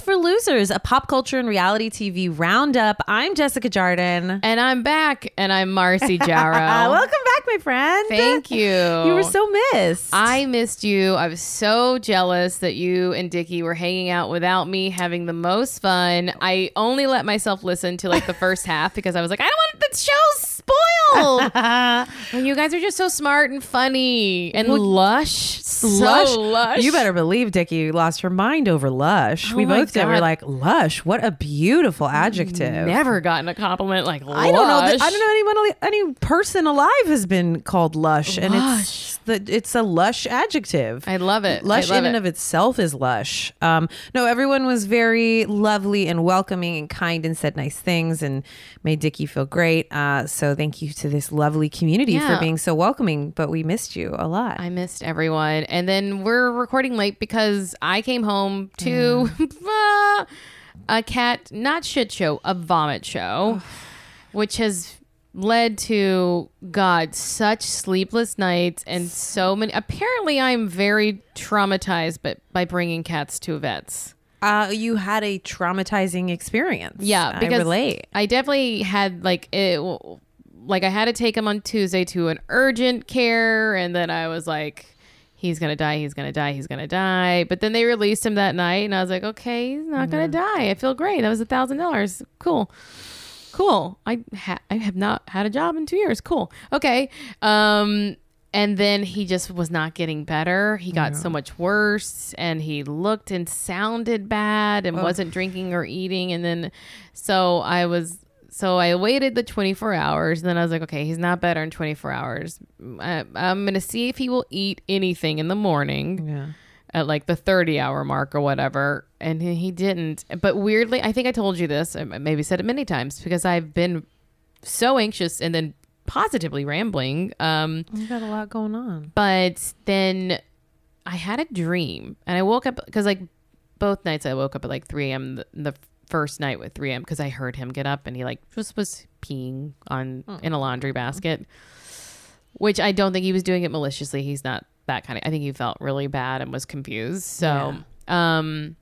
for Losers, a pop culture and reality TV roundup. I'm Jessica Jardin. And I'm back, and I'm Marcy Jarrow. Welcome back, my friend. Thank you. You were so missed. I missed you. I was so jealous that you and Dickie were hanging out without me, having the most fun. I only let myself listen to like the first half because I was like, I don't want the show spoiled. and you guys are just so smart and funny and lush. So lush. You better believe Dickie lost her mind over lush. Oh we Oh my both did. We're like, lush, what a beautiful adjective. Never gotten a compliment like lush. I don't know. That, I don't know anyone, any person alive has been called lush, and it's the it's a lush adjective. I love it. Lush love in and of itself is lush. Um, no, everyone was very lovely and welcoming and kind and said nice things and made Dickie feel great. Uh, so thank you to this lovely community for being so welcoming. But we missed you a lot. I missed everyone. And then we're recording late because I came home to uh, a cat, not shit show, a vomit show, which has led to, God, such sleepless nights and so many. Apparently, I'm very traumatized but by bringing cats to vets. Uh, you had a traumatizing experience. Yeah, because I relate. I definitely had like it. Like I had to take him on Tuesday to an urgent care, and then I was like, "He's gonna die. He's gonna die. He's gonna die." But then they released him that night, and I was like, "Okay, he's not gonna die. I feel great. That was a thousand dollars. Cool." Cool. I ha- I have not had a job in two years. Cool. Okay. Um, and then he just was not getting better. He got so much worse, and he looked and sounded bad, and wasn't drinking or eating. And then, so I was, so I waited the 24 hours. And then I was like, okay, he's not better in 24 hours. I, I'm gonna see if he will eat anything in the morning Yeah. At like the 30 hour mark or whatever and he he didn't but weirdly i think i told you this i maybe said it many times because i've been so anxious and then positively rambling um You got a lot going on. but then i had a dream and i woke up because like both nights i woke up at like 3 a.m the, the first night with 3 a.m because i heard him get up and he like just was peeing on in a laundry basket which I don't think he was doing it maliciously. He's not that kind of. I think he felt really bad and was confused. So, um,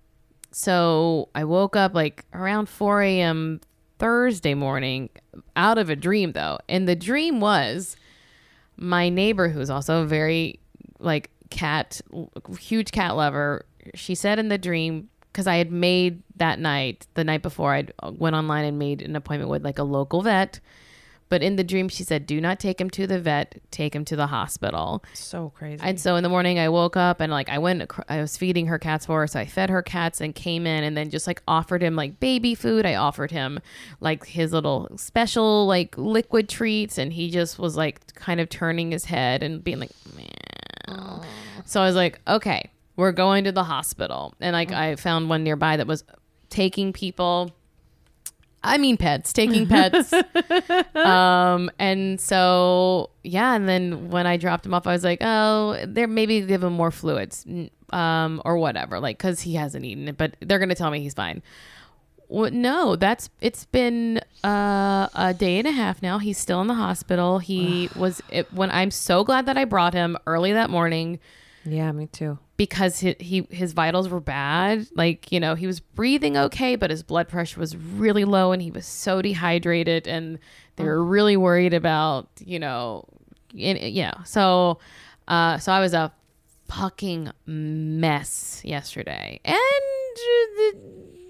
so I woke up like around 4 a.m. Thursday morning out of a dream though, and the dream was my neighbor, who's also a very like cat, huge cat lover. She said in the dream because I had made that night, the night before, I went online and made an appointment with like a local vet. But in the dream, she said, "Do not take him to the vet. Take him to the hospital." So crazy. And so in the morning, I woke up and like I went, I was feeding her cats for her. So I fed her cats and came in and then just like offered him like baby food. I offered him like his little special like liquid treats. And he just was like kind of turning his head and being like, meow. So I was like, okay, we're going to the hospital. And like oh. I found one nearby that was taking people. I mean pets, taking pets. um, and so yeah, and then when I dropped him off, I was like, oh, there maybe give him more fluids, um, or whatever, like because he hasn't eaten it, but they're gonna tell me he's fine. Well, no, that's it's been uh, a day and a half now. He's still in the hospital. He was it, when I'm so glad that I brought him early that morning yeah, me too. Because he, he his vitals were bad. Like you know, he was breathing okay, but his blood pressure was really low, and he was so dehydrated, and they were really worried about you know, in, yeah. So, uh, so I was a fucking mess yesterday, and the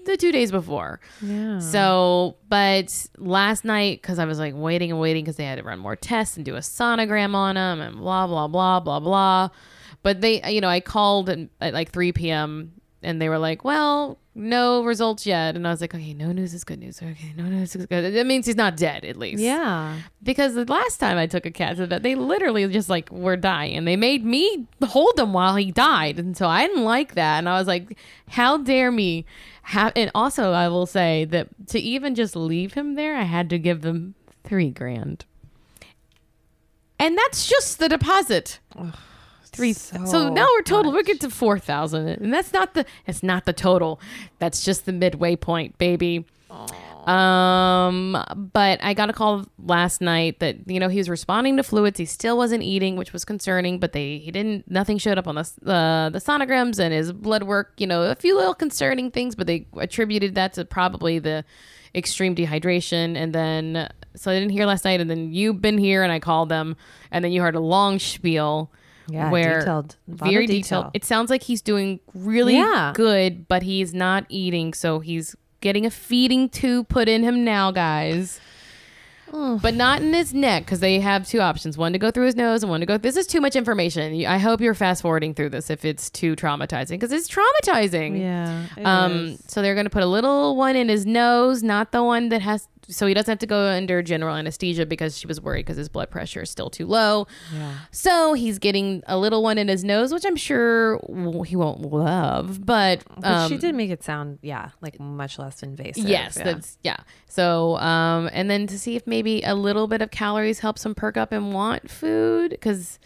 the two days before. Yeah. So, but last night, because I was like waiting and waiting because they had to run more tests and do a sonogram on him and blah, blah, blah, blah, blah. But they, you know, I called at, at like 3 p.m. and they were like, well, no results yet. And I was like, okay, no news is good news. Okay, no news is good. That means he's not dead, at least. Yeah. Because the last time I took a cat to that, they literally just like were dying. They made me hold him while he died. And so I didn't like that. And I was like, how dare me have, and also I will say that to even just leave him there, I had to give them three grand. And that's just the deposit. Three. So, so now we're total. We get to four thousand, and that's not the. It's not the total. That's just the midway point, baby. Um, but I got a call last night that you know he was responding to fluids. He still wasn't eating, which was concerning. But they he didn't nothing showed up on the uh, the sonograms and his blood work. You know, a few little concerning things, but they attributed that to probably the extreme dehydration. And then so I didn't hear last night. And then you've been here, and I called them, and then you heard a long spiel. Yeah, where detailed. A lot of very detail. detailed. It sounds like he's doing really Yeah. good, but he's not eating, so he's getting a feeding tube put in him now, guys. But not in his neck because they have two options: one to go through his nose and one to go. This is too much information. I hope you're fast forwarding through this if it's too traumatizing because it's traumatizing. Yeah. Um. is. So they're going to put a little one in his nose, not the one that has. So he doesn't have to go under general anesthesia because she was worried because his blood pressure is still too low. Yeah. So he's getting a little one in his nose, which I'm sure w- he won't love. But, But um, she did make it sound, yeah, like much less invasive. Yes, yeah. that's yeah. So, um, and then to see if maybe a little bit of calories helps him perk up and want food, because,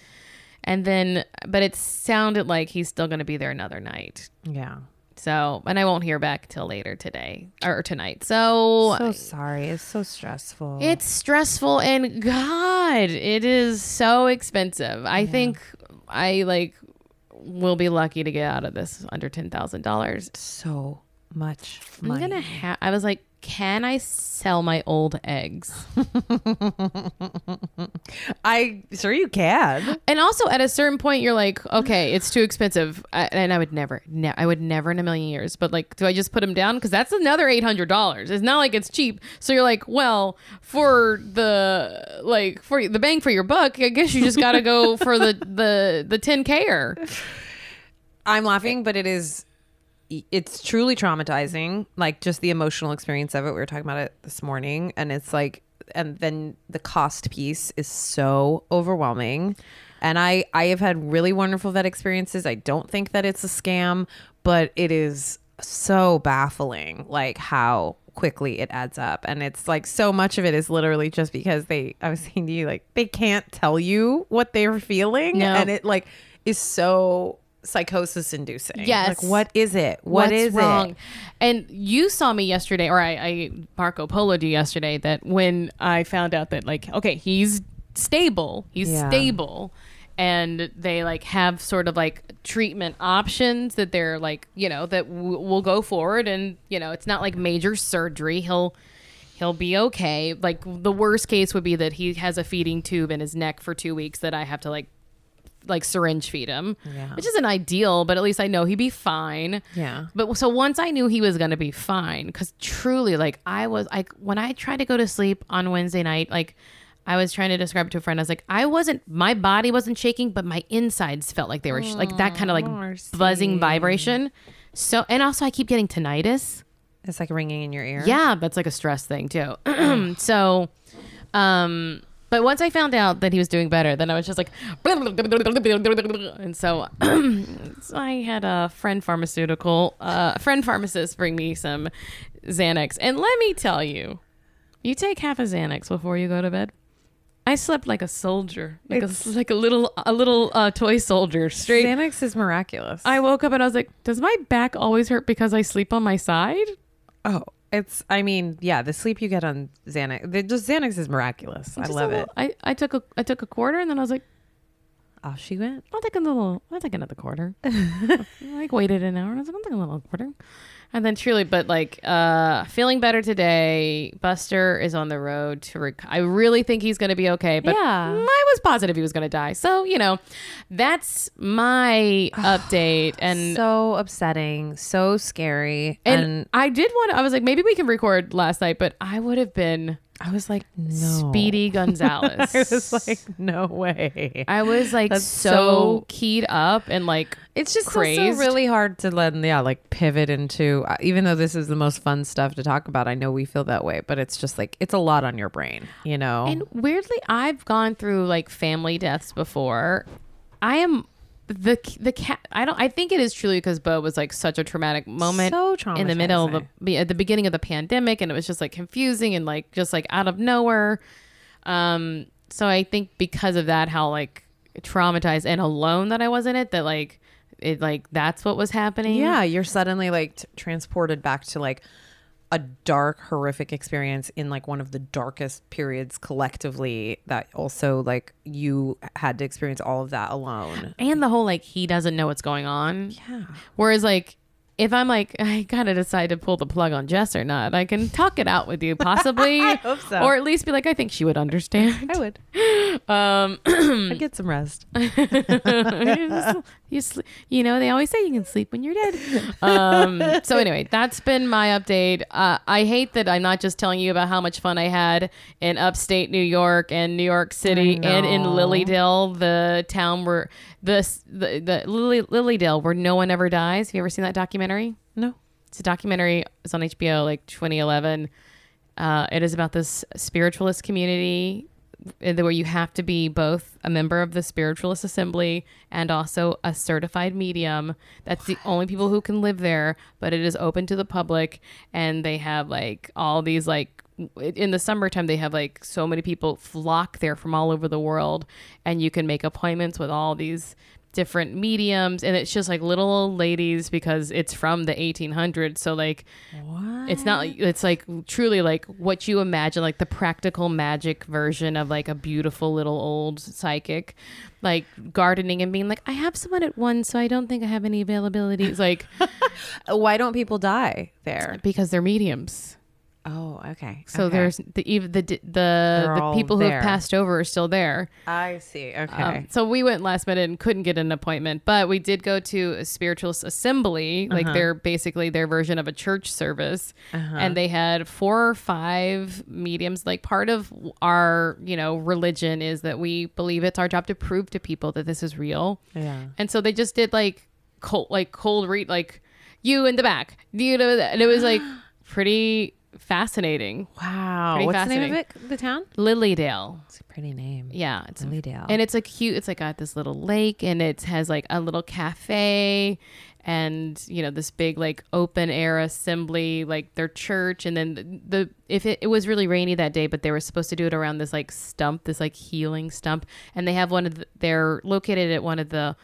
and then, but it sounded like he's still going to be there another night. yeah. So, and I won't hear back till later today or tonight. So, So sorry. It's so stressful. it's stressful and God, it is so expensive. I think I like will be lucky to get out of this under ten thousand dollars. so much money. I'm gonna have. I was like, can I sell my old eggs? I sure you can. and also, at a certain point, you're like, okay, it's too expensive, I, and I would never, ne- I would never in a million years. But like, do I just put them down? Because that's another eight hundred dollars. It's not like it's cheap. So you're like, well, for the like for the bang for your buck, I guess you just got to go for the the the ten k. I'm laughing, but it is it's truly traumatizing. Like just the emotional experience of it. We were talking about it this morning, and it's like, and then the cost piece is so overwhelming. And I I have had really wonderful vet experiences. I don't think that it's a scam, but it is so baffling, like how quickly it adds up. And it's like so much of it is literally just because they. I was saying to you, like they can't tell you what they're feeling, No. and it like is so psychosis inducing. Yes. Like what is it? What What's is wrong? it? And you saw me yesterday, or I, I Marco Polo'd you yesterday that when I found out that like, okay, he's stable, he's Yeah. stable, and they like have sort of like treatment options that they're like, you know, that w- will go forward, and you know, it's not like major surgery. He'll he'll be okay. Like the worst case would be that he has a feeding tube in his neck for two weeks that I have to like like syringe feed him, Yeah. which isn't ideal, but at least I know he'd be fine. Yeah. But so once I knew he was going to be fine, because truly, like I was, like when I tried to go to sleep on Wednesday night, like I was trying to describe it to a friend. I was like, I wasn't, my body wasn't shaking, but my insides felt like they were sh- like that kind of like Marcy. buzzing vibration. So, and also I keep getting tinnitus. It's like ringing in your ear. Yeah, that's like a stress thing too. so, um, but once I found out that he was doing better, then I was just like, and so, so I had a friend pharmaceutical, uh, friend pharmacist bring me some Xanax, and let me tell you, you take half a Xanax before you go to bed. I slept like a soldier, like a like a little a little uh, toy soldier, straight. Xanax is miraculous. I woke up and I was like, "Does my back always hurt because I sleep on my side?" oh, it's. I mean, yeah, the sleep you get on Xanax, the, just Xanax is miraculous. I Just a love little- it. I, I took a I took a quarter and then I was like, Off she went. I'll take a little. I'll take another quarter. I like waited an hour and I was like, I'll take a little quarter. And then truly, but like uh feeling better today. Buster is on the road to. Rec- I really think he's going to be okay. But Yeah. I was positive he was going to die. So you know, that's my update. And so upsetting, so scary, and, and, I did want. I was like, maybe we can record last night, but I would have been I was like, no, Speedy Gonzalez. I was like, no way. I was like That's so, so- keyed up and like It's just crazed. also really hard to let, yeah, like pivot into. uh, Even though this is the most fun stuff to talk about, I know we feel that way, but it's just like it's a lot on your brain, you know. And weirdly, I've gone through like family deaths before. I am the the cat. I don't. I think it is truly because Bo was like such a traumatic moment so in the middle of the at the beginning of the pandemic, and it was just like confusing and like just like out of nowhere. Um. So I think because of that, how like traumatized and alone that I was in it, that like it like that's what was happening. Yeah, you're suddenly like t- transported back to like a dark, horrific experience in like one of the darkest periods collectively that also like you had to experience all of that alone. and the whole like he doesn't know what's going on. Yeah. Whereas like if I'm like I gotta decide to pull the plug on Jess or not, I can talk it out with you possibly, I hope so. or at least be like I think she would understand. I would. Um, I'd get some rest. You sl- you know they always say you can sleep when you're dead. Um, so anyway, that's been my update. Uh, I hate that I'm not just telling you about how much fun I had in upstate New York and New York City and in. Lilydale, the town where the the, the Lily, Lilydale where no one ever dies. Have you ever seen that documentary? No. It's a documentary. It's on HBO, like 2011. Uh, it is about this spiritualist community Eh, where you have to be both a member of the spiritualist assembly and also a certified medium. That's the only people who can live there, but it is open to the public. And they have like all these like in the summertime they have like so many people flock there from all over the world and you can make appointments with all these different mediums and it's just like little old ladies because it's from the 1800s so like What? it's not it's like truly like what you imagine like the practical magic version of like a beautiful little old psychic like gardening and being like i have someone at one so i don't think i have any availability it's like Why don't people die there? because they're mediums Oh, okay. so Okay. there's the even the the the people who have passed over are still there I see. Okay. Um, so we went last minute and couldn't get an appointment, but we did go to a spiritualist assembly, like they're basically their version of a church service, and they had four or five mediums. Like part of our, you know, religion is that we believe it's our job to prove to people that this is real, yeah. and so they just did like cold, like cold read, like you in the back, you know, and it was like pretty fascinating. Wow. Pretty What's the name of it? The town? Lilydale. It's a pretty name. Yeah, it's Lilydale. and it's a cute. It's like got this little lake, and it has like a little cafe, and you know this big like open air assembly, like their church. And then the, the if it, it was really rainy that day, but they were supposed to do it around this like stump, this like healing stump, and they have one of the, they're located at one of the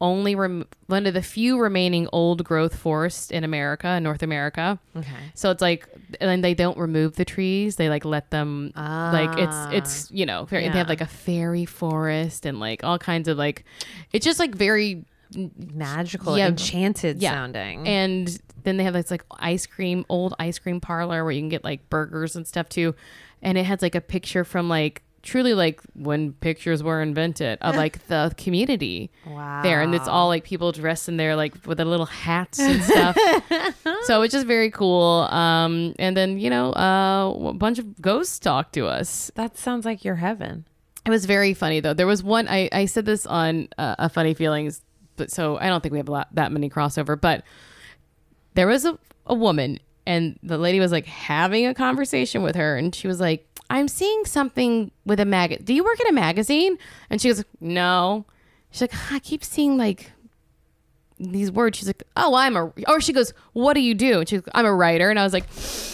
only rem- one of the few remaining old growth forests in America, North America. Okay. So it's like, and they don't remove the trees. They like let them, ah, like it's it's you know, very, they have like a fairy forest and like all kinds of like, it's just like very Magical, Yeah. enchanted Yeah. sounding. and then they have this like ice cream, old ice cream parlor where you can get like burgers and stuff too. And it has like a picture from like truly like when pictures were invented of like the community wow. there. And it's all like people dressed in there like with their little hats and stuff. so it's just very cool. Um, and then, you know, uh, a bunch of ghosts talk to us. That sounds like your heaven. It was very funny though. There was one I, I said this on uh, a funny feelings, but so I don't think we have a lot, that many crossover. But there was a, a woman, and the lady was like having a conversation with her, and she was like, "I'm seeing something with a mag. Do you work at a magazine?" And she goes, "No." She's like, "I keep seeing like." These words, she's like, "Oh, I'm a," or she goes, "What do you do?" And she's, like, "I'm a writer," and I was like,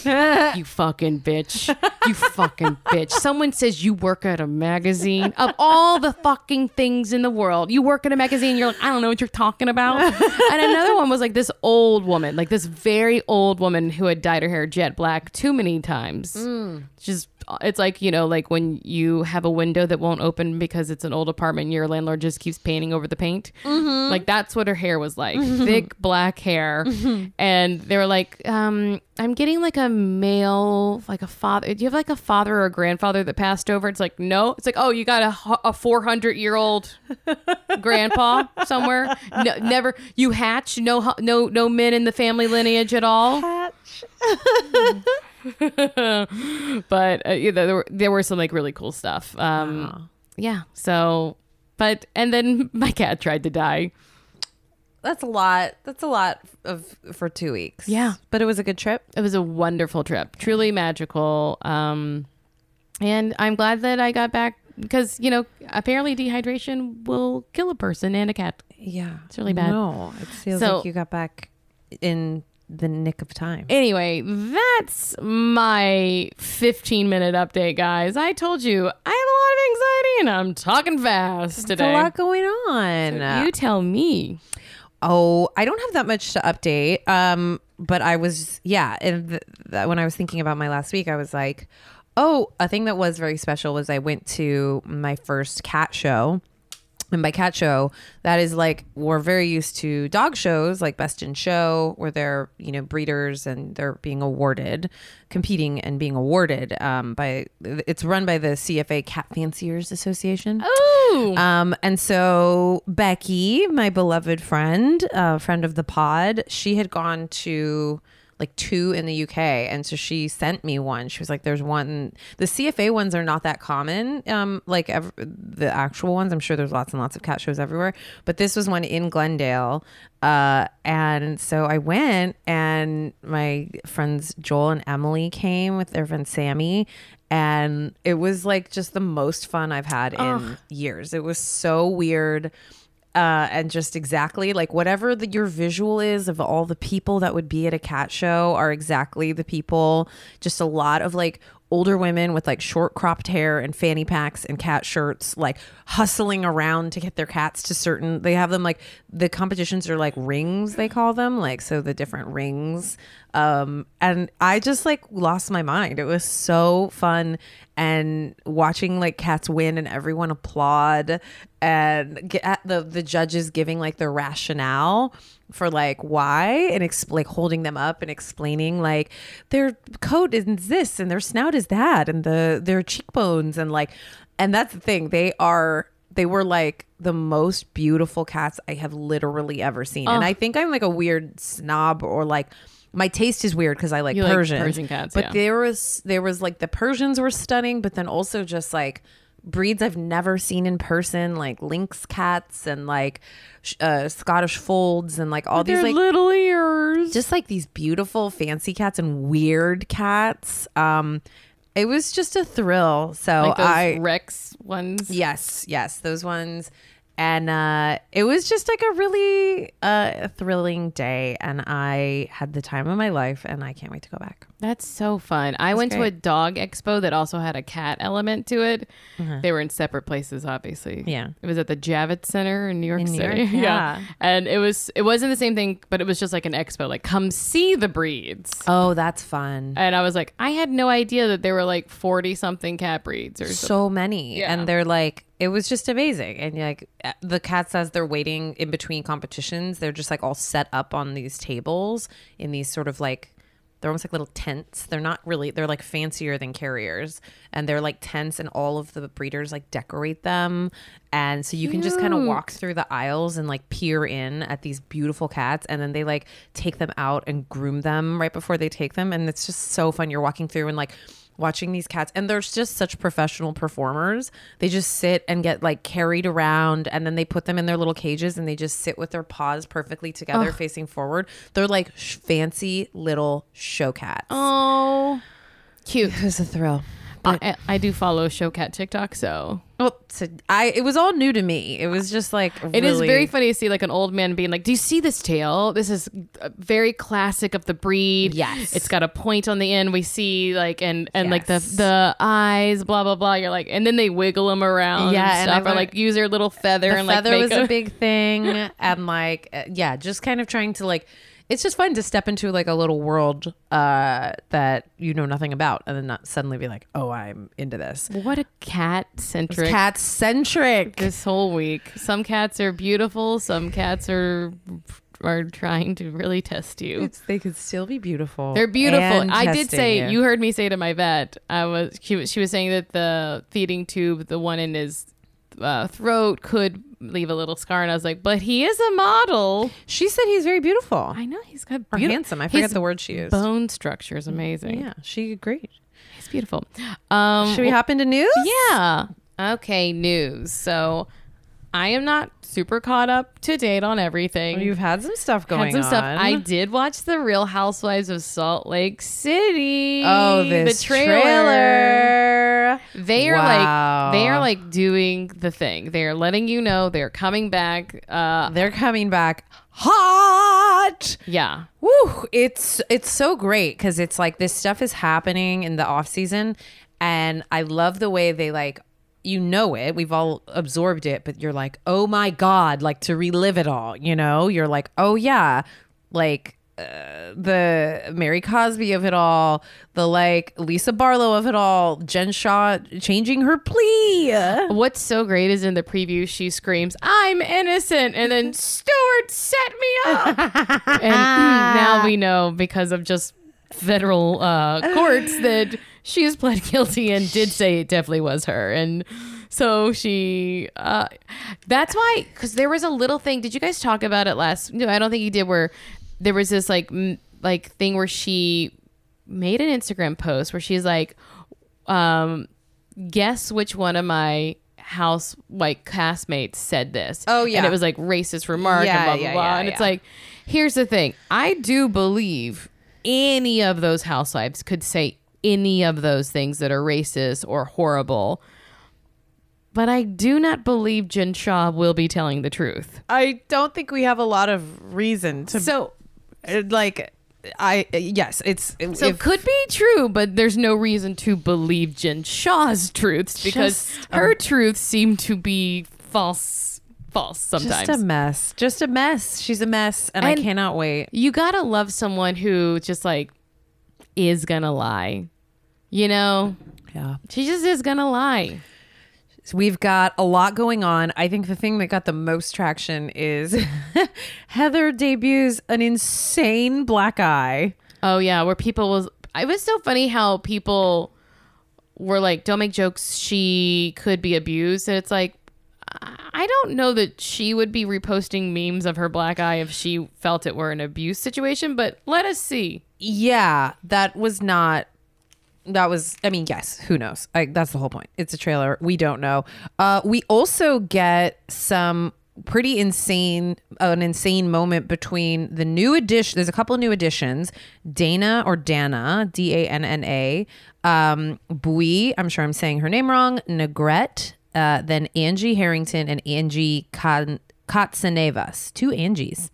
"You fucking bitch! You fucking bitch! Someone says you work at a magazine. Of all the fucking things in the world, you work at a magazine. You're like, I don't know what you're talking about." And another one was like this old woman, like this very old woman who had dyed her hair jet black too many times. Mm. Just it's like you know, like when you have a window that won't open because it's an old apartment, and your landlord just keeps painting over the paint. Mm-hmm. Like that's what her hair was like, thick black hair. And they were like, um, "I'm getting like a male, like a father. Do you have like a father or a grandfather that passed over?" It's like, no. It's like, oh, you got a a 400 year old grandpa somewhere. No, never. You hatch. No, no, no men in the family lineage at all. Hatch. but uh, yeah, there were there were some like really cool stuff. Um, Wow. yeah. So, but and then my cat tried to die. That's a lot. That's a lot of for two weeks. Yeah. but it was a good trip. It was a wonderful trip, truly magical. Um, and I'm glad that I got back because you know apparently dehydration will kill a person and a cat. Yeah, It's really bad. No, it feels So- like you got back in the nick of time. Anyway, that's my 15 minute update, guys. I told you I have a lot of anxiety and I'm talking fast There's today. a lot going on. you tell me. Oh, I don't have that much to update. Um, but I was yeah, and th- th- when I was thinking about my last week, I was like, oh, a thing that was very special was I went to my first cat show. And by cat show, that is like we're very used to dog shows like Best in Show, where they're you know breeders and they're being awarded, competing and being awarded um, by. It's run by the CFA Cat Fanciers Association. Ooh. Um, and so Becky, my beloved friend, uh, friend of the pod, she had gone to like two in the UK, and so she sent me one. She was like, "There's one." The CFA ones are not that common, um, like ev- the actual ones. I'm sure there's lots and lots of cat shows everywhere, but this was one in Glendale. Uh, and so I went, and my friends Joel and Emily came with their friend Sammy, and it was like just the most fun I've had in years. It was so weird. Uh, and just exactly like whatever the, your visual is of all the people that would be at a cat show are exactly the people. Just a lot of like older women with like short cropped hair and fanny packs and cat shirts, like hustling around to get their cats to certain. They have them like the competitions are like rings, they call them, like so the different rings. Um, and I just like lost my mind. It was so fun and watching like cats win and everyone applaud and get at the the judges giving like the rationale for like why and ex- like holding them up and explaining like their coat is this and their snout is that and the their cheekbones and like and that's the thing. They are they were like the most beautiful cats I have literally ever seen. And I think I'm like a weird snob or like my taste is weird because I like You like Persian. Persian cats, but yeah. there was there was like the Persians were stunning, but then also just like breeds I've never seen in person, like lynx cats and like uh, Scottish folds and like all these like little ears. just like these beautiful fancy cats and weird cats. Um, it was just a thrill. So like those I Rex ones. yes yes those ones. And uh, it was just like a really uh, thrilling day, and I had the time of my life, and I can't wait to go back. That's so fun. I went to a dog expo that also had a cat element to it. They were in separate places, obviously. Mm-hmm. Yeah. It was at the Javits Center in New York In New City. York, yeah. And it was it wasn't the same thing, but it was just like an expo, like come see the breeds. Oh, that's fun. And I was like, I had no idea that there were like 40 something cat breeds or something. so many Yeah. and they're like it was just amazing. And like uh, the cats as they're waiting in between competitions they're just like all set up on these tables in these sort of like they're almost like little tents. They're not really they're like fancier than carriers. And they're like tents and all of the breeders like decorate them. And so you can just kind of walk through the aisles and like peer in at these beautiful cats. And then they like take them out and groom them right before they take them. And it's just so fun. You're walking through and like watching these cats and they're just such professional performers. They just sit and get like carried around and then they put them in their little cages and they just sit with their paws perfectly together facing forward. They're like sh- fancy little show cats. Oh, cute. it was a thrill I, I do follow Showcat TikTok, so well so I it was all new to me it was just like It is very funny to see like an old man being like, "Do you see this tail? This is uh, very classic of the breed. Yes. it's got a point on the end. We see like and and like the the eyes, blah blah blah. You're like, and then they wiggle them around, Yeah, and and stuff, I've or like use their little feather the and like feather was a a- big thing and like uh, yeah just kind of trying to like it's just fun to step into like a little world uh that you know nothing about and then not suddenly be like oh i'm into this What a cat centric cat centric this whole week. Some cats are beautiful. Some cats are are trying to really test you. they could still be beautiful They're beautiful. I did say you. heard me say to my vet. I was she was she was saying that the feeding tube, the one in his uh, throat, could leave a little scar, and I was like, but he is a model. she said he's very beautiful I know he's got or beauti- handsome i forget his the word she used Bone structure is amazing. yeah she agreed He's beautiful. Um, should we hop into news Yeah. Okay, news. So I am not super caught up to date on everything. you've had some stuff going had some stuff. on I did watch the Real Housewives of Salt Lake City. oh this the trailer. They are Wow. like they are like doing the thing. They are letting you know they're coming back. Uh, they're coming back hot yeah, Woo! It's it's so great because it's like this stuff is happening in the off season, and I love the way they like you know it. We've all absorbed it, but you're like, oh my god, like to relive it all. You know, you're like, oh yeah, like the Mary Cosby of it all, the like Lisa Barlow of it all, Jen Shah changing her plea. What's so great is in the preview she screams, "I'm innocent," and then Stewart set me up. and now we know because of just federal uh, courts that she has pled guilty and did say it definitely was her. And so she, uh, that's why, because there was a little thing. Did you guys talk about it last? No, I don't think you did. Where there was this like m- like thing where she made an Instagram post where she's like, um, guess which one of my house like castmates said this. Oh, yeah. and it was like racist remark Yeah, and blah blah yeah, blah. yeah, and it's like, here's the thing: I do believe any of those housewives could say any of those things that are racist or horrible. But I do not believe Jen Shah will be telling the truth. I don't think we have a lot of reason to So, Uh, like. I uh, yes, it's uh, so if- could be true, but there's no reason to believe Jen Shah's truths because Just, her truths seem to be false, false sometimes. just a mess, just a mess. She's a mess, and, And- I cannot wait. you gotta love someone who just like is gonna lie. You know, Yeah. she just is gonna lie. So we've got a lot going on. I think the thing that got the most traction is Heather debuts an insane black eye. Oh yeah, where people was. It was so funny how people were like, "Don't make jokes. She could be abused," and it's like. I don't know that she would be reposting memes of her black eye if she felt it were an abuse situation, but let us see. Yeah, that was not. That was. I mean, yes. Who knows? I, that's the whole point. It's a trailer. We don't know. Uh, we also get some pretty insane, an insane moment between the new edition. There's a couple new additions. Dana or Dana, D A N N A. Um, Bui. I'm sure I'm saying her name wrong. Negrete. Uh, then Angie Harrington and Angie Con- Katsanevas, two Angies.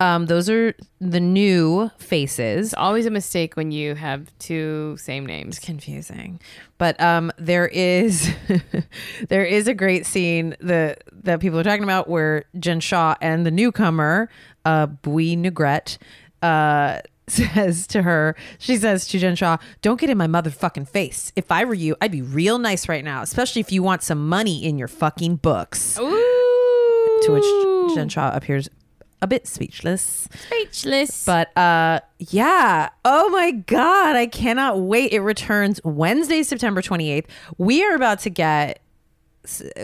Um, those are the new faces. It's always a mistake when you have two same names. Confusing, but um, there is there is a great scene that that people are talking about where Jen Shah and the newcomer, uh, Bui Negrete, uh. Says to her, she says to Jen Shah, Don't get in my motherfucking face. If I were you, I'd be real nice right now, especially if you want some money in your fucking books. Ooh. To which Jen Shah appears a bit speechless. Speechless. But uh yeah. Oh my god, I cannot wait. It returns Wednesday, September 28th. We are about to get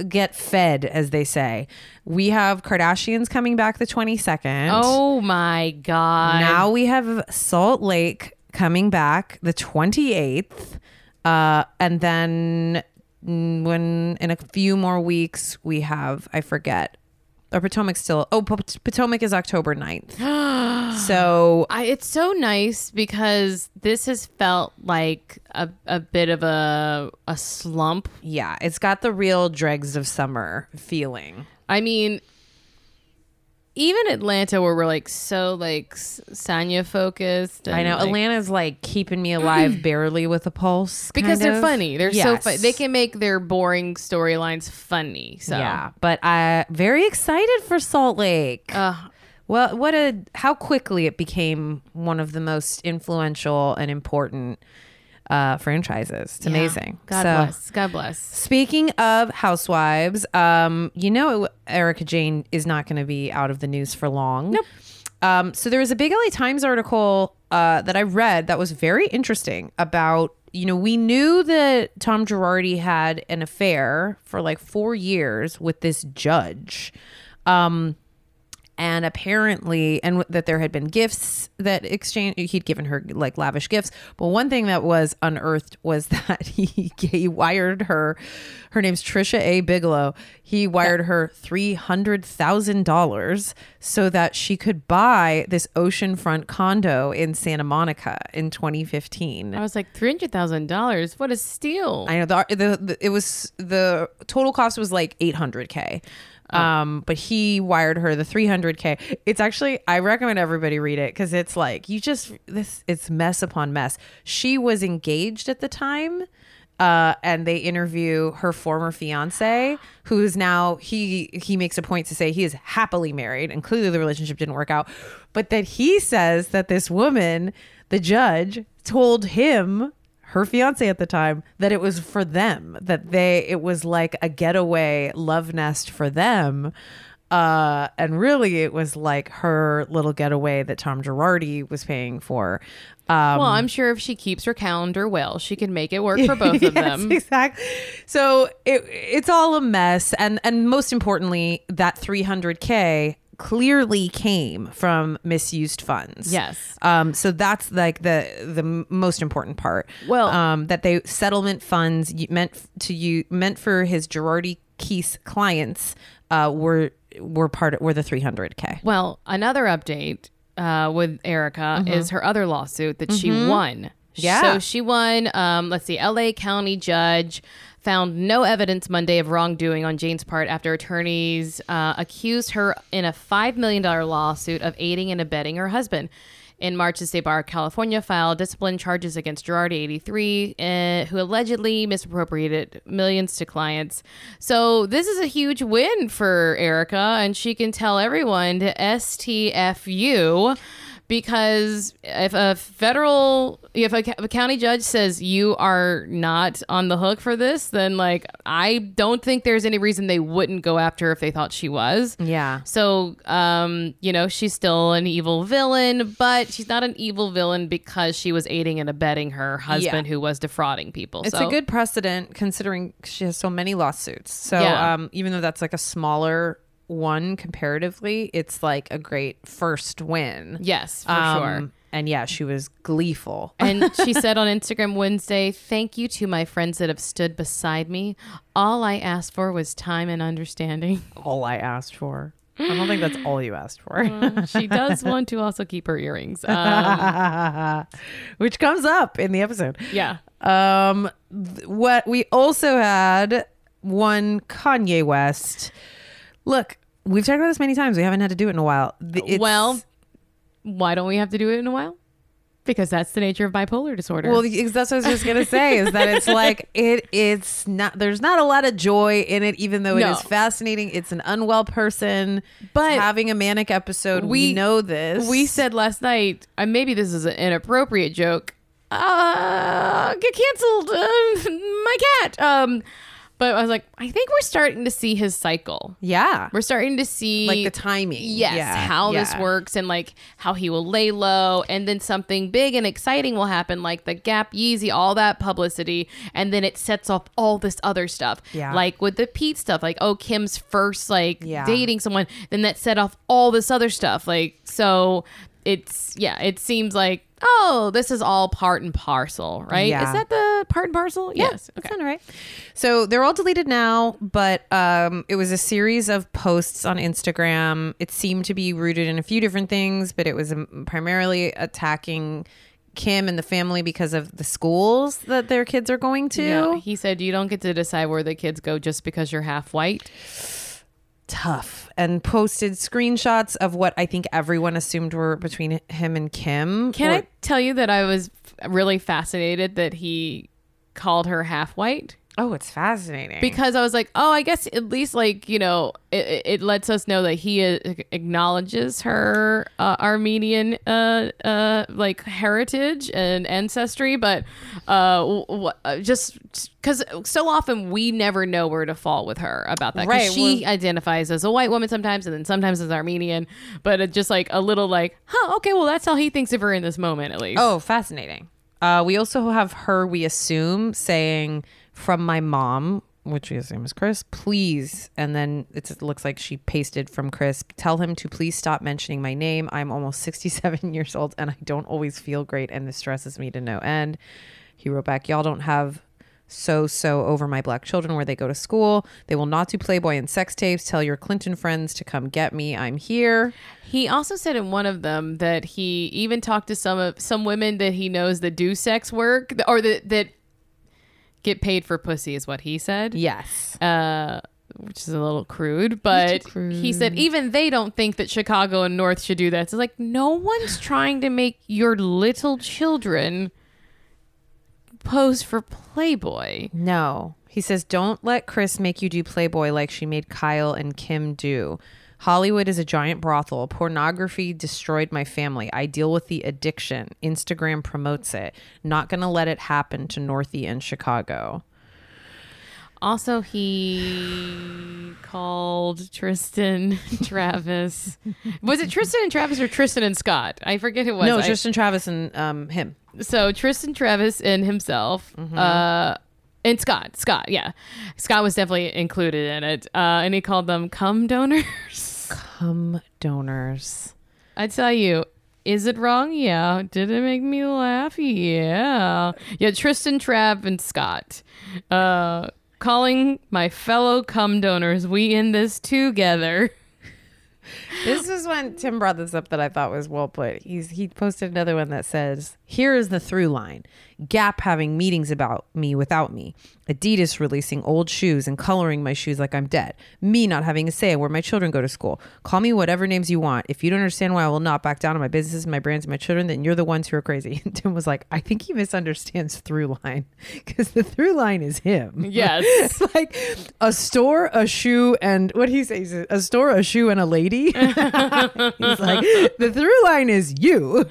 get fed as they say. We have Kardashians coming back the 22nd. oh my god. Now we have Salt Lake coming back the 28th. Uh and then when in a few more weeks we have I forget or Potomac's still oh Pot- Potomac is October 9th. so I, it's so nice because this has felt like a, a bit of a a slump. Yeah, it's got the real dregs of summer feeling. I mean, even Atlanta, where we're like so like Sanya focused. I know like- Atlanta's like keeping me alive barely with a pulse because they're of. funny. They're so Yes. funny. They can make their boring storylines funny. So Yeah, but I very excited for Salt Lake. Uh, well, what a how quickly it became one of the most influential and important uh, franchises. It's yeah. amazing. God So- bless. God bless. Speaking of housewives, um, you know Erika Jayne is not going to be out of the news for long. Nope. Um, so there was a big LA Times article uh, that I read that was very interesting about you know we knew that Tom Girardi had an affair for like four years with this judge. Um, and apparently and that there had been gifts that exchange he'd given her like lavish gifts but one thing that was unearthed was that he, he wired her her name's Tricia a bigelow he wired her $300000 so that she could buy this oceanfront condo in santa monica in 2015 I was like three hundred thousand dollars. What a steal! I know the, the, the it was the total cost was like 800k. Um, but he wired her the 300k. It's actually I recommend everybody read it because it's like you just this it's mess upon mess. She was engaged at the time, Uh, and they interview her former fiance, who is now he he makes a point to say he is happily married, and clearly the relationship didn't work out, but that he says that this woman, the judge, told him her fiance at the time that it was for them that they it was like a getaway love nest for them. Uh and really it was like her little getaway that tom girardi was paying for. Um well, I'm sure if she keeps her calendar well, she can make it work for both of them. exactly. So it it's all a mess. And and most importantly that 300k clearly came from misused funds Yes. um, so that's like the the most important part. Well- um, that they settlement funds meant to you meant for his Girardi Keese clients uh, were were part of, were the 300k. Well, another update uh, with Erika is her other lawsuit that she won. Yeah. So she won. Um, let's see. L.A. County judge found no evidence Monday of wrongdoing on Jayne's part after attorneys uh, accused her in a five million dollar lawsuit of aiding and abetting her husband. In March, the State Bar of California filed discipline charges against Girardi, 83, uh, who allegedly misappropriated millions to clients. So this is a huge win for Erika, and she can tell everyone to STFU because if a federal if a, a county judge says you are not on the hook for this then like i don't think there's any reason they wouldn't go after her if they thought she was Yeah. so um you know she's still an evil villain but she's not an evil villain because she was aiding and abetting her husband who was defrauding people It's so a good precedent considering she has so many lawsuits. So Yeah. um, even though that's like a smaller one comparatively, it's like a great first win. yes for Um, sure And yeah, she was gleeful. And she said on Instagram Wednesday, Thank you to my friends that have stood beside me. All I asked for was time and understanding. all I asked for. I don't think that's all you asked for. she does want to also keep her earrings. Um, Which comes up in the episode. yeah. Um, th- what we also had one Kanye West. Look, we've talked about this many times. We haven't had to do it in a while. It's- well, why don't we have to do it in a while? Because that's the nature of bipolar disorder. well, that's what I was just gonna say is that it's like it. It's not. There's not a lot of joy in it, even though it No. is fascinating. It's an unwell person, But having a manic episode. We, we- know this. we said last night, uh, maybe this is an inappropriate joke. Uh, get canceled. Uh, my cat. Um, but I was like, I think we're starting to see his cycle. yeah, We're starting to see like the timing. Yes, Yeah, how this works and like how he will lay low and then something big and exciting will happen like the Gap Yeezy, all that publicity, and then it sets off all this other stuff. Yeah. Like with the Pete stuff, like oh Kim's first like Yeah. dating someone, then that set off all this other stuff. Like so it's yeah, it seems like oh, this is all part and parcel, right? Yeah. Is that the part and parcel? yes. That sounded right. So they're all deleted now, but um, it was a series of posts on Instagram. It seemed to be rooted in a few different things, but it was um, primarily attacking Kim and the family because of the schools that their kids are going to. Yeah. He said you don't get to decide where the kids go just because you're half white. Tough. And posted screenshots of what I think everyone assumed were between him and Kim. Can Or- I tell you that I was really fascinated that he called her half white? Oh, it's fascinating. Because I was like, oh, I guess at least like you know, it, it- lets us know that he acknowledges her uh, Armenian uh, uh, like heritage and ancestry, but uh, w- w- uh, just because so often we never know where to fall with her about that. Right, She identifies as a white woman sometimes, and then sometimes as Armenian, but it's just like a little like, huh, okay, well that's how he thinks of her in this moment at least. Oh, fascinating. Uh, we also have her, we assume, saying from my mom, which we assume is Kris, please. And then it looks like she pasted from Kris, tell him to please stop mentioning my name. I'm almost 67 years old and I don't always feel great and this stresses me to no end. He wrote back, y'all don't have so so over my black children where they go to school. They will not do Playboy and sex tapes. Tell your Clinton friends to come get me. I'm here. He also said in one of them that he even talked to some of some women that he knows that do sex work or that that get paid for pussy is what he said. Yes. Uh which is a little crude, but he said even they don't think that Chicago and North should do that. So it's like no one's trying to make your little children pose for Playboy. No. He says, don't let Kris make you do Playboy like she made Kyle and Kim do. Hollywood is a giant brothel. Pornography destroyed my family. I deal with the addiction. Instagram promotes it. Not going to let it happen to Northie and Chicago. Also, he called Tristan Travis. was it Tristan and Travis or Tristan and Scott? I forget who it was. no, I- Tristan Travis and um, him. so Tristan Travis and himself, Mm-hmm. uh, and Scott. Scott, yeah, Scott was definitely included in it, uh, and he called them cum donors. Cum donors. I tell you, is it wrong? Yeah. Did it make me laugh? Yeah. Yeah. Tristan, Trav, and Scott, uh, calling my fellow cum donors. We in this together. This is when Tim brought this up that I thought was well put. He's he posted another one that says, "Here is the through line: Gap having meetings about me without me, Adidas releasing old shoes and coloring my shoes like I'm dead, me not having a say where my children go to school. Call me whatever names you want. If you don't understand why I will not back down on my businesses, my brands, and my children, then you're the ones who are crazy." And Tim was like, "I think he misunderstands through line because the through line is him." Yes. It's like a store, a shoe, and what he says, a store, a shoe, and a lady. He's like, the through line is you.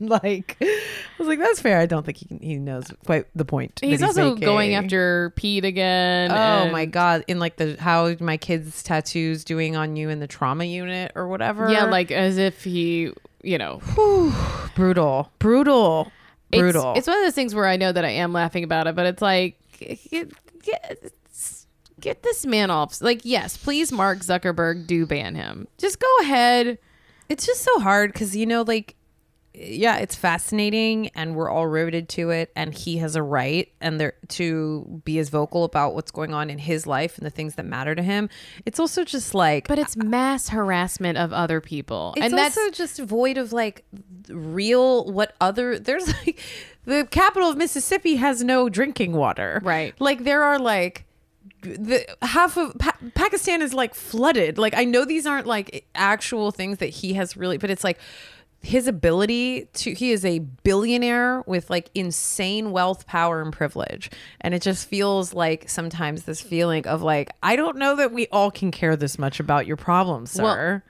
like, I was like, that's fair. I don't think he he knows quite the point. that He's also making. going after Pete again. Oh my god! In like the how my kids' tattoos doing on you in the trauma unit or whatever. Yeah, like as if he, you know, brutal, brutal, It's- brutal. It's, one of those things where I know that I am laughing about it, but it's like get, get, get this man off. Like, yes, please, Mark Zuckerberg, do ban him. Just go ahead. it's just so hard because you know like yeah it's fascinating and we're all riveted to it and he has a right and there to be as vocal about what's going on in his life and the things that matter to him. It's also just like But it's mass harassment of other people, it's and that's also just void of like real what other there's like the capital of mississippi has no drinking water. Right. like there are like the half of pa- pakistan is like flooded. Like i know these aren't like actual things that he has really but it's like his ability to he is a billionaire with like insane wealth power and privilege and it just feels like sometimes this feeling of like i don't know that we all can care this much about your problems sir Well,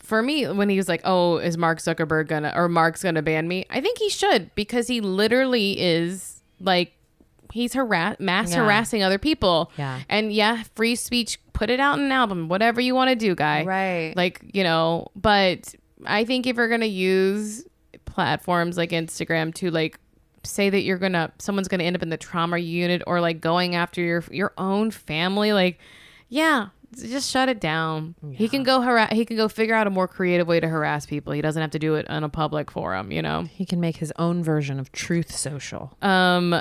for me when he was like, "Oh, is Mark Zuckerberg gonna or Mark's gonna ban me?" I think he should because he literally is like he's harass mass Yeah. harassing other people. Yeah. and yeah, free speech. Put it out in an album, whatever you want to do, guy. Right. Like you know, but I think if you're gonna use platforms like Instagram to like say that you're gonna someone's gonna end up in the trauma unit or like going after your your own family like yeah just shut it down. He can go harass he can go figure out a more creative way to harass people. He doesn't have to do it on a public forum you know? He can make his own version of Truth Social. um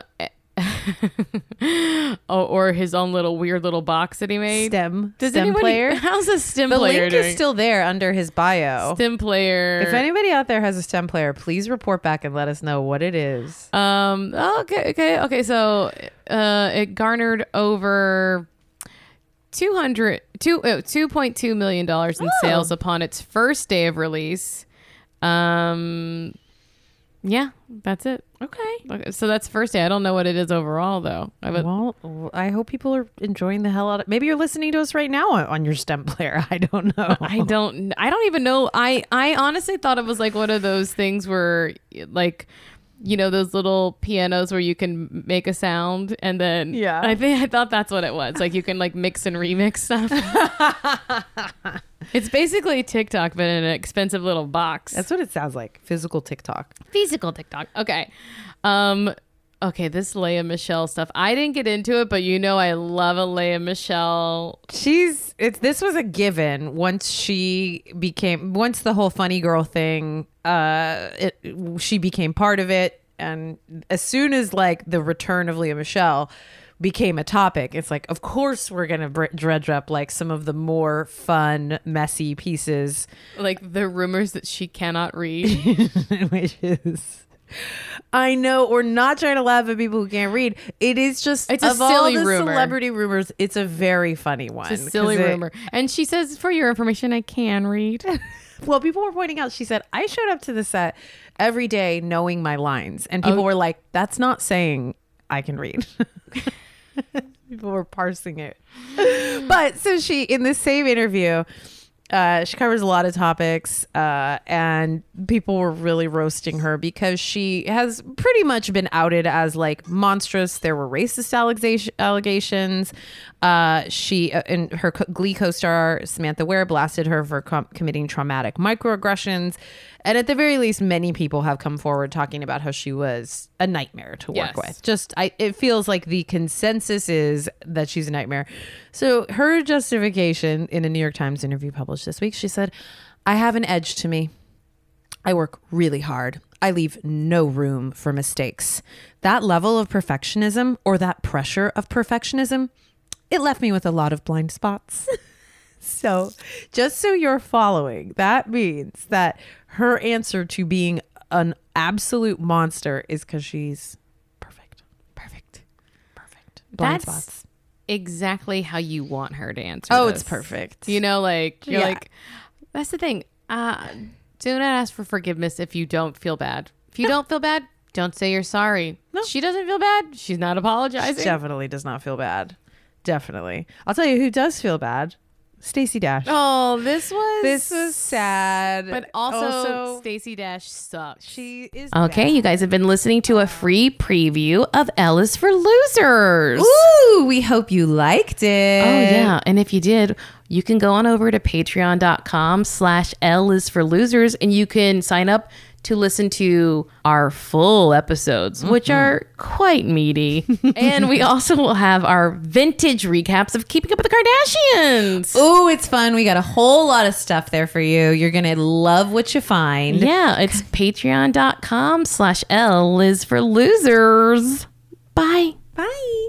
or, or his own little weird little box that he made STEM. does STEM anybody player. how's a stem The player The link doing? is still there under his bio. stem player If anybody out there has a STEM player, please report back and let us know what it is. Um. Okay. Okay. Okay. So, uh, it garnered over 200 two, uh, 2.2 million dollars in Oh. sales upon its first day of release. Um. Yeah, that's it. Okay. Okay, so that's first day. I don't know what it is overall though. I would, Well, I hope people are enjoying the hell out of. Maybe you're listening to us right now on, your STEM player. I don't know. I don't. I don't even know. I I honestly thought it was like one of those things where like. You know those little pianos where you can make a sound and then Yeah. I think I thought that's what it was. Like you can like mix and remix stuff. it's basically TikTok but in an expensive little box. That's what it sounds like. Physical TikTok. physical TikTok. Okay. Um okay, this Lea Michele stuff. I didn't get into it, but you know I love a Lea Michele. She's it's this was a given once she became once the whole funny girl thing uh it she became part of it and as soon as like the return of Lea Michele became a topic it's like of course we're going to br- dredge up like some of the more fun messy pieces Like the rumors that she cannot read. which is I know we're not trying to laugh at people who can't read. It is just It's a of all silly the rumor. celebrity rumors. It's a very funny one. It's a silly 'cause it- rumor. And she says, for your information, I can read. Well, people were pointing out, she said, I showed up to the set every day knowing my lines. And people Oh. were like, that's not saying I can read. people were parsing it. but so she, in this same interview, uh, she covers a lot of topics, uh, and people were really roasting her because she has pretty much been outed as like monstrous. There were racist allegation, allegations. Uh, she uh, and her co- Glee co-star Samantha Ware blasted her for com- committing traumatic microaggressions, and at the very least, many people have come forward talking about how she was a nightmare to work Yes. with just I it feels like the consensus is that she's a nightmare. So her justification in a New York Times interview published this week, she said, "I have an edge to me. I work really hard. I leave no room for mistakes. That level of perfectionism or that pressure of perfectionism, it left me with a lot of blind spots." So, just so you're following, that means that her answer to being an absolute monster is because she's perfect. Perfect. Perfect. Blind That's spots. exactly how you want her to answer. Oh, it's perfect. You know, like you're Yeah. like, that's the thing. Uh, do not ask for forgiveness if you don't feel bad. If you don't feel bad, don't say you're sorry. No. She doesn't feel bad. She's not apologizing. Definitely does not feel bad. Definitely. I'll tell you who does feel bad. Stacey Dash. oh, this was This was sad. But also, Stacey Dash sucks. she is Okay, you guys have been listening to a free preview of L is for Losers. Ooh, we hope you liked it. Oh yeah, and if you did, you can go on over to patreon.com slash L is for losers and you can sign up to listen to our full episodes, which mm-hmm. are quite meaty. and we also will have our vintage recaps of Keeping Up with the Kardashians. Oh, it's fun. We got a whole lot of stuff there for you. You're gonna love what you find. Yeah, it's patreon.com slash L is for losers. Bye. Bye.